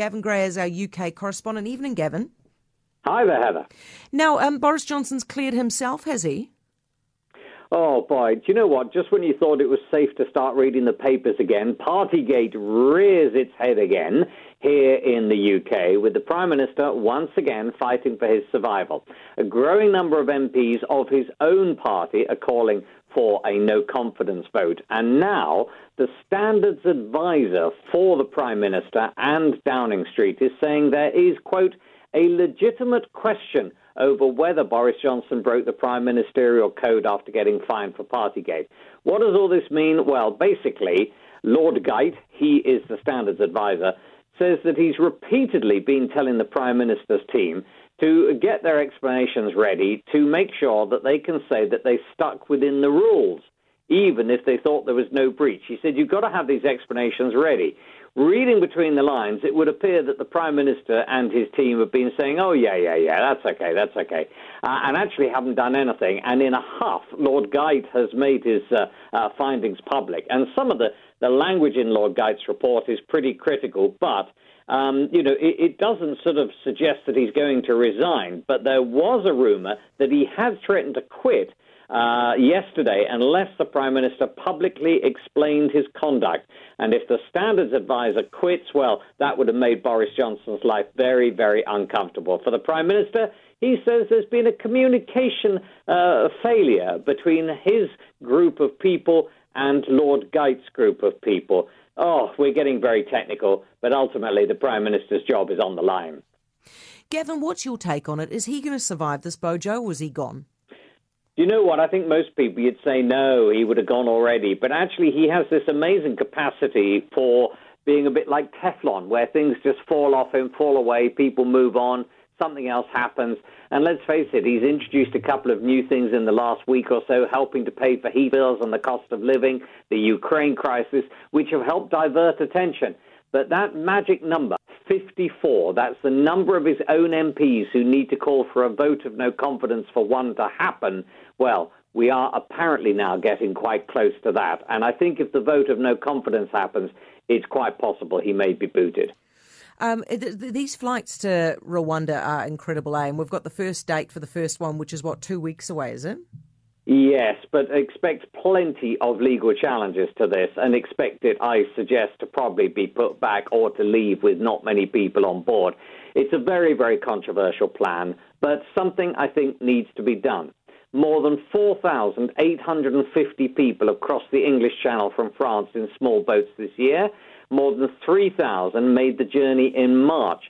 Gavin Gray is our UK correspondent. Evening, Gavin. Hi there, Heather. Now, um, Boris Johnson's cleared himself, has he? Oh boy, do you know what? Just when you thought it was safe to start reading the papers again, Partygate rears its head again here in the UK, with the Prime Minister once again fighting for his survival. A growing number of MPs of his own party are calling for a no confidence vote. And now the standards advisor for the Prime Minister and Downing Street is saying there is, quote, a legitimate question over whether Boris Johnson broke the prime ministerial code after getting fined for Partygate. What does all this mean? Well, basically, Lord Geidt, he is the standards advisor, says that he's repeatedly been telling the prime minister's team to get their explanations ready to make sure that they can say that they stuck within the rules, even if they thought there was no breach. He said, You've got to have these explanations ready reading between the lines, it would appear that the Prime Minister and his team have been saying, oh, yeah, yeah, yeah, that's okay, that's okay, uh, and actually haven't done anything. And in a huff, Lord Geidt has made his uh, uh, findings public. And some of the, the language in Lord Geidt's report is pretty critical, but. Um, you know, it, it, doesn't sort of suggest that he's going to resign, but there was a rumor that he had threatened to quit uh, yesterday unless the Prime Minister publicly explained his conduct. And if the standards advisor quits, well, that would have made Boris Johnson's life very, very uncomfortable. For the Prime Minister, he says there's been a communication uh, failure between his group of people and Lord Geidt's group of people. Oh, we're getting very technical, but ultimately the Prime Minister's job is on the line. Gavin, what's your take on it? Is he going to survive this bojo or is he gone? You know what? I think most people you'd say no, he would have gone already. But actually, he has this amazing capacity for being a bit like Teflon, where things just fall off him, fall away, people move on, something else happens. And let's face it, he's introduced a couple of new things in the last week or so, helping to pay for heat bills and the cost of living, the Ukraine crisis, which have helped divert attention. But that magic number, 54. That's the number of his own MPs who need to call for a vote of no confidence for one to happen. Well, we are apparently now getting quite close to that. And I think if the vote of no confidence happens, it's quite possible he may be booted. Um, th- th- these flights to Rwanda are incredible, eh? And we've got the first date for the first one, which is what, two weeks away, is it? Yes, but expect plenty of legal challenges to this and expect it, I suggest, to probably be put back or to leave with not many people on board. It's a very, very controversial plan, but something I think needs to be done. More than 4,850 people have crossed the English Channel from France in small boats this year. More than 3,000 made the journey in March,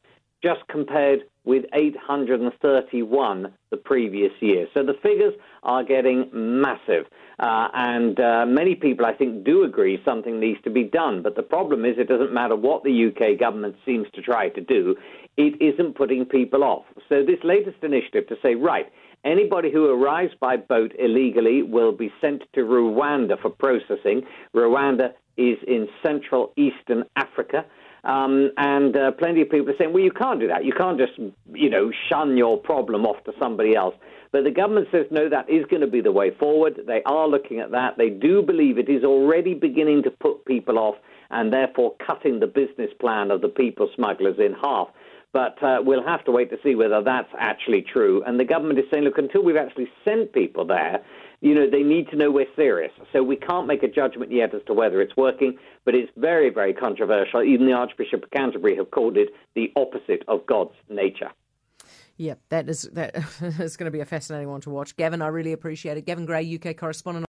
just compared with 831 the previous year. So the figures are getting massive. Uh, and uh, many people, I think, do agree something needs to be done. But the problem is, it doesn't matter what the UK government seems to try to do, it isn't putting people off. So, this latest initiative to say, right, anybody who arrives by boat illegally will be sent to Rwanda for processing. Rwanda is in central eastern Africa. Um, and uh, plenty of people are saying, well, you can't do that. You can't just, you know, shun your problem off to somebody else. But the government says, no, that is going to be the way forward. They are looking at that. They do believe it is already beginning to put people off and therefore cutting the business plan of the people smugglers in half. But uh, we'll have to wait to see whether that's actually true. And the government is saying, look, until we've actually sent people there, you know, they need to know we're serious. So we can't make a judgment yet as to whether it's working, but it's very, very controversial. Even the Archbishop of Canterbury have called it the opposite of God's nature. Yeah, that is that is going to be a fascinating one to watch. Gavin, I really appreciate it. Gavin Gray, UK correspondent.